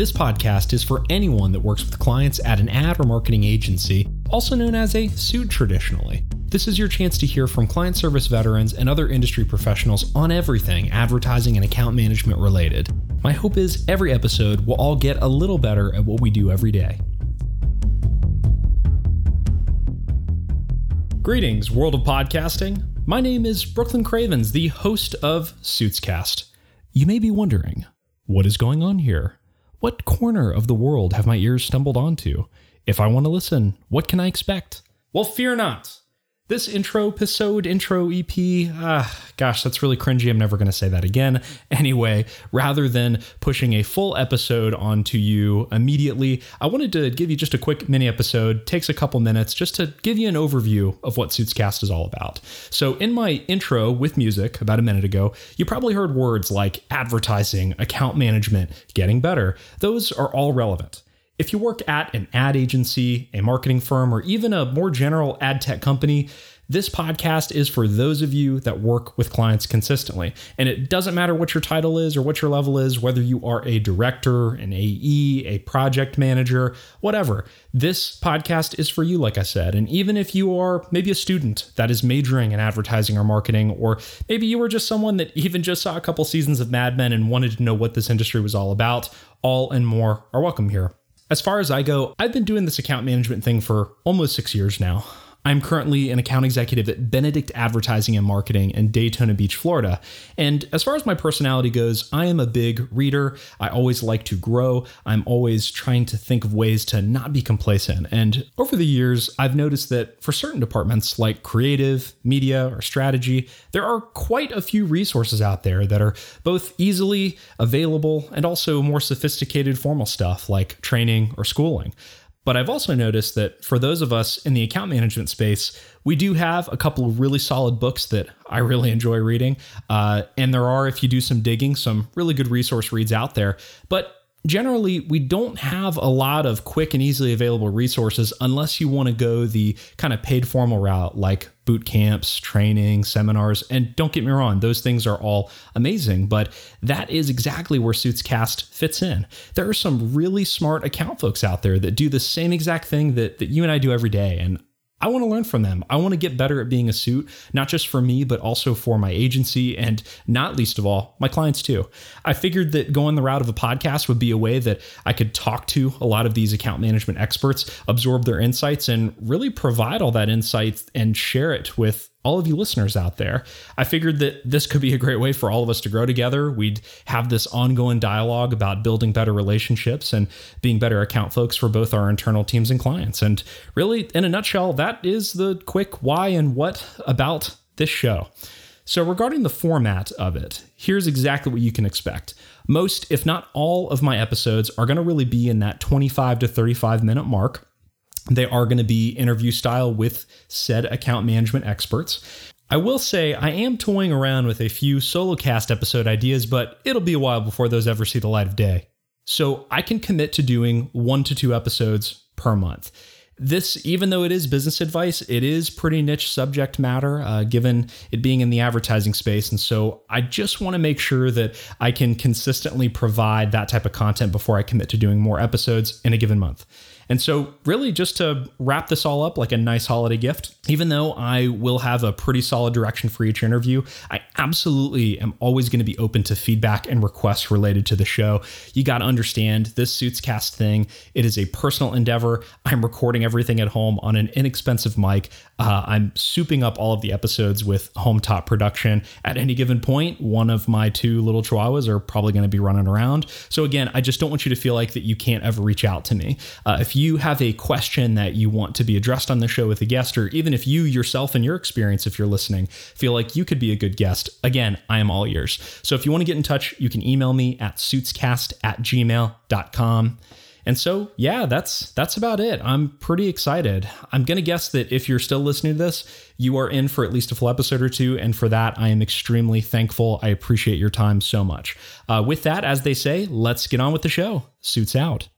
This podcast is for anyone that works with clients at an ad or marketing agency, also known as a suit traditionally. This is your chance to hear from client service veterans and other industry professionals on everything advertising and account management related. My hope is every episode will all get a little better at what we do every day. Greetings, world of podcasting. My name is Brooklyn Cravens, the host of Suitscast. You may be wondering, what is going on here? What corner of the world have my ears stumbled onto? If I want to listen, what can I expect? Well, fear not. This intro episode, intro EP, ah, gosh, that's really cringy. I'm never going to say that again. Anyway, rather than pushing a full episode onto you immediately, I wanted to give you just a quick mini episode. Takes a couple minutes just to give you an overview of what Suitscast is all about. So, in my intro with music about a minute ago, you probably heard words like advertising, account management, getting better. Those are all relevant. If you work at an ad agency, a marketing firm, or even a more general ad tech company, this podcast is for those of you that work with clients consistently. And it doesn't matter what your title is or what your level is, whether you are a director, an AE, a project manager, whatever. This podcast is for you, like I said. And even if you are maybe a student that is majoring in advertising or marketing, or maybe you were just someone that even just saw a couple seasons of Mad Men and wanted to know what this industry was all about, all and more are welcome here. As far as I go, I've been doing this account management thing for almost six years now. I'm currently an account executive at Benedict Advertising and Marketing in Daytona Beach, Florida. And as far as my personality goes, I am a big reader. I always like to grow. I'm always trying to think of ways to not be complacent. And over the years, I've noticed that for certain departments like creative, media, or strategy, there are quite a few resources out there that are both easily available and also more sophisticated formal stuff like training or schooling. But I've also noticed that for those of us in the account management space, we do have a couple of really solid books that I really enjoy reading. Uh, and there are, if you do some digging, some really good resource reads out there. But generally we don't have a lot of quick and easily available resources unless you want to go the kind of paid formal route like boot camps, training, seminars. And don't get me wrong, those things are all amazing, but that is exactly where Suitscast fits in. There are some really smart account folks out there that do the same exact thing that, that you and I do every day. And I want to learn from them. I want to get better at being a suit, not just for me, but also for my agency and not least of all, my clients too. I figured that going the route of a podcast would be a way that I could talk to a lot of these account management experts, absorb their insights, and really provide all that insight and share it with all of you listeners out there. I figured that this could be a great way for all of us to grow together. We'd have this ongoing dialogue about building better relationships and being better account folks for both our internal teams and clients. And really, in a nutshell, that is the quick why and what about this show. So, regarding the format of it, here's exactly what you can expect. Most, if not all, of my episodes are going to really be in that 25 to 35 minute mark. They are going to be interview style with said account management experts. I will say I am toying around with a few solo cast episode ideas, but it'll be a while before those ever see the light of day. So I can commit to doing one to two episodes per month. This, even though it is business advice, it is pretty niche subject matter, uh, given it being in the advertising space. And so I just want to make sure that I can consistently provide that type of content before I commit to doing more episodes in a given month. And so, really, just to wrap this all up like a nice holiday gift, even though I will have a pretty solid direction for each interview, I absolutely am always going to be open to feedback and requests related to the show. You got to understand this Suits Cast thing, it is a personal endeavor. I'm recording everything at home on an inexpensive mic. Uh, I'm souping up all of the episodes with home top production. At any given point, one of my two little chihuahuas are probably going to be running around. So, again, I just don't want you to feel like that you can't ever reach out to me. Uh, if you have a question that you want to be addressed on the show with a guest, or even if you yourself and your experience, if you're listening, feel like you could be a good guest, again, I am all ears. So if you want to get in touch, you can email me at suitscast at gmail.com. And so, yeah, that's that's about it. I'm pretty excited. I'm going to guess that if you're still listening to this, you are in for at least a full episode or two, and for that, I am extremely thankful. I appreciate your time so much. Uh, with that, as they say, let's get on with the show. Suits out.